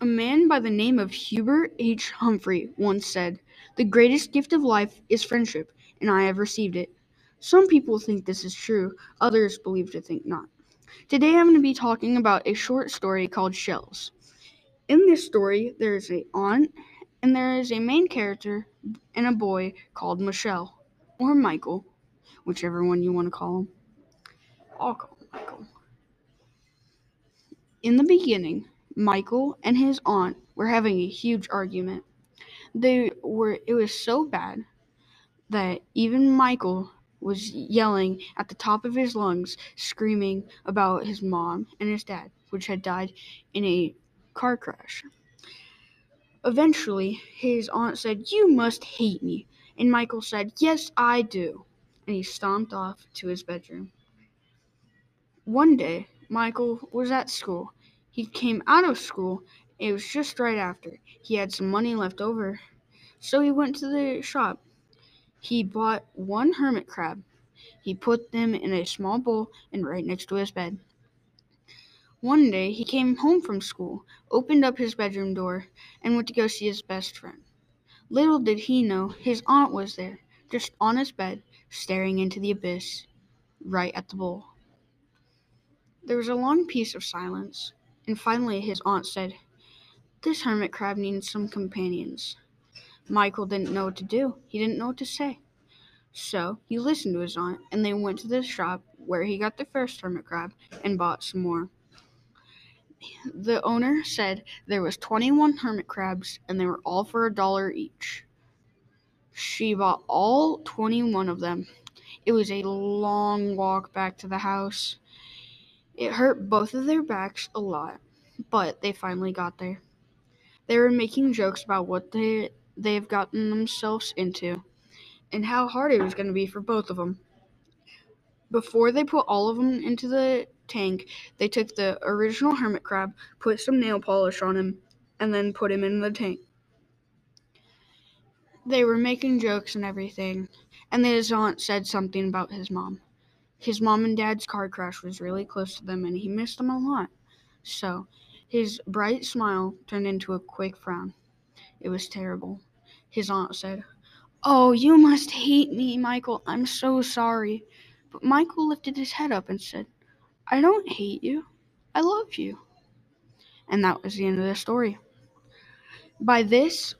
A man by the name of Hubert H. Humphrey once said, The greatest gift of life is friendship, and I have received it. Some people think this is true, others believe to think not. Today I'm going to be talking about a short story called Shells. In this story, there is a aunt and there is a main character and a boy called Michelle or Michael, whichever one you want to call him. I'll call him Michael. In the beginning, Michael and his aunt were having a huge argument. They were it was so bad that even Michael was yelling at the top of his lungs, screaming about his mom and his dad, which had died in a car crash. Eventually, his aunt said, You must hate me. And Michael said, Yes, I do. And he stomped off to his bedroom. One day, Michael was at school. He came out of school. It was just right after. He had some money left over. So he went to the shop he bought one hermit crab. He put them in a small bowl and right next to his bed. One day he came home from school, opened up his bedroom door, and went to go see his best friend. Little did he know his aunt was there, just on his bed, staring into the abyss, right at the bowl. There was a long piece of silence, and finally his aunt said, This hermit crab needs some companions. Michael didn't know what to do. He didn't know what to say. So he listened to his aunt, and they went to the shop where he got the first hermit crab and bought some more. The owner said there was 21 hermit crabs and they were all for a dollar each. She bought all 21 of them. It was a long walk back to the house. It hurt both of their backs a lot, but they finally got there. They were making jokes about what they they've gotten themselves into and how hard it was going to be for both of them. Before they put all of them into the tank, they took the original hermit crab, put some nail polish on him, and then put him in the tank. They were making jokes and everything, and his aunt said something about his mom. His mom and dad's car crash was really close to them, and he missed them a lot. So, his bright smile turned into a quick frown. It was terrible. His aunt said, Oh, you must hate me, Michael. I'm so sorry. But Michael lifted his head up and said, I don't hate you. I love you. And that was the end of the story. By this,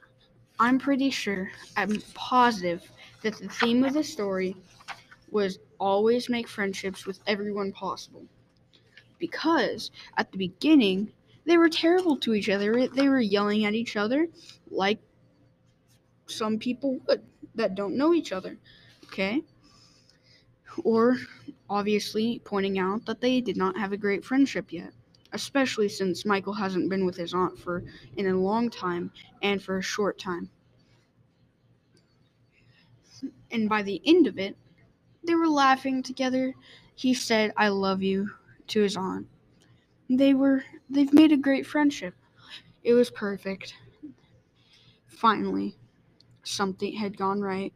I'm pretty sure, I'm positive that the theme of the story was always make friendships with everyone possible. Because at the beginning, they were terrible to each other. They were yelling at each other like some people would that don't know each other. Okay? Or obviously pointing out that they did not have a great friendship yet, especially since Michael hasn't been with his aunt for in a long time and for a short time. And by the end of it, they were laughing together. He said, I love you to his aunt. They were they've made a great friendship. It was perfect. Finally, something had gone right.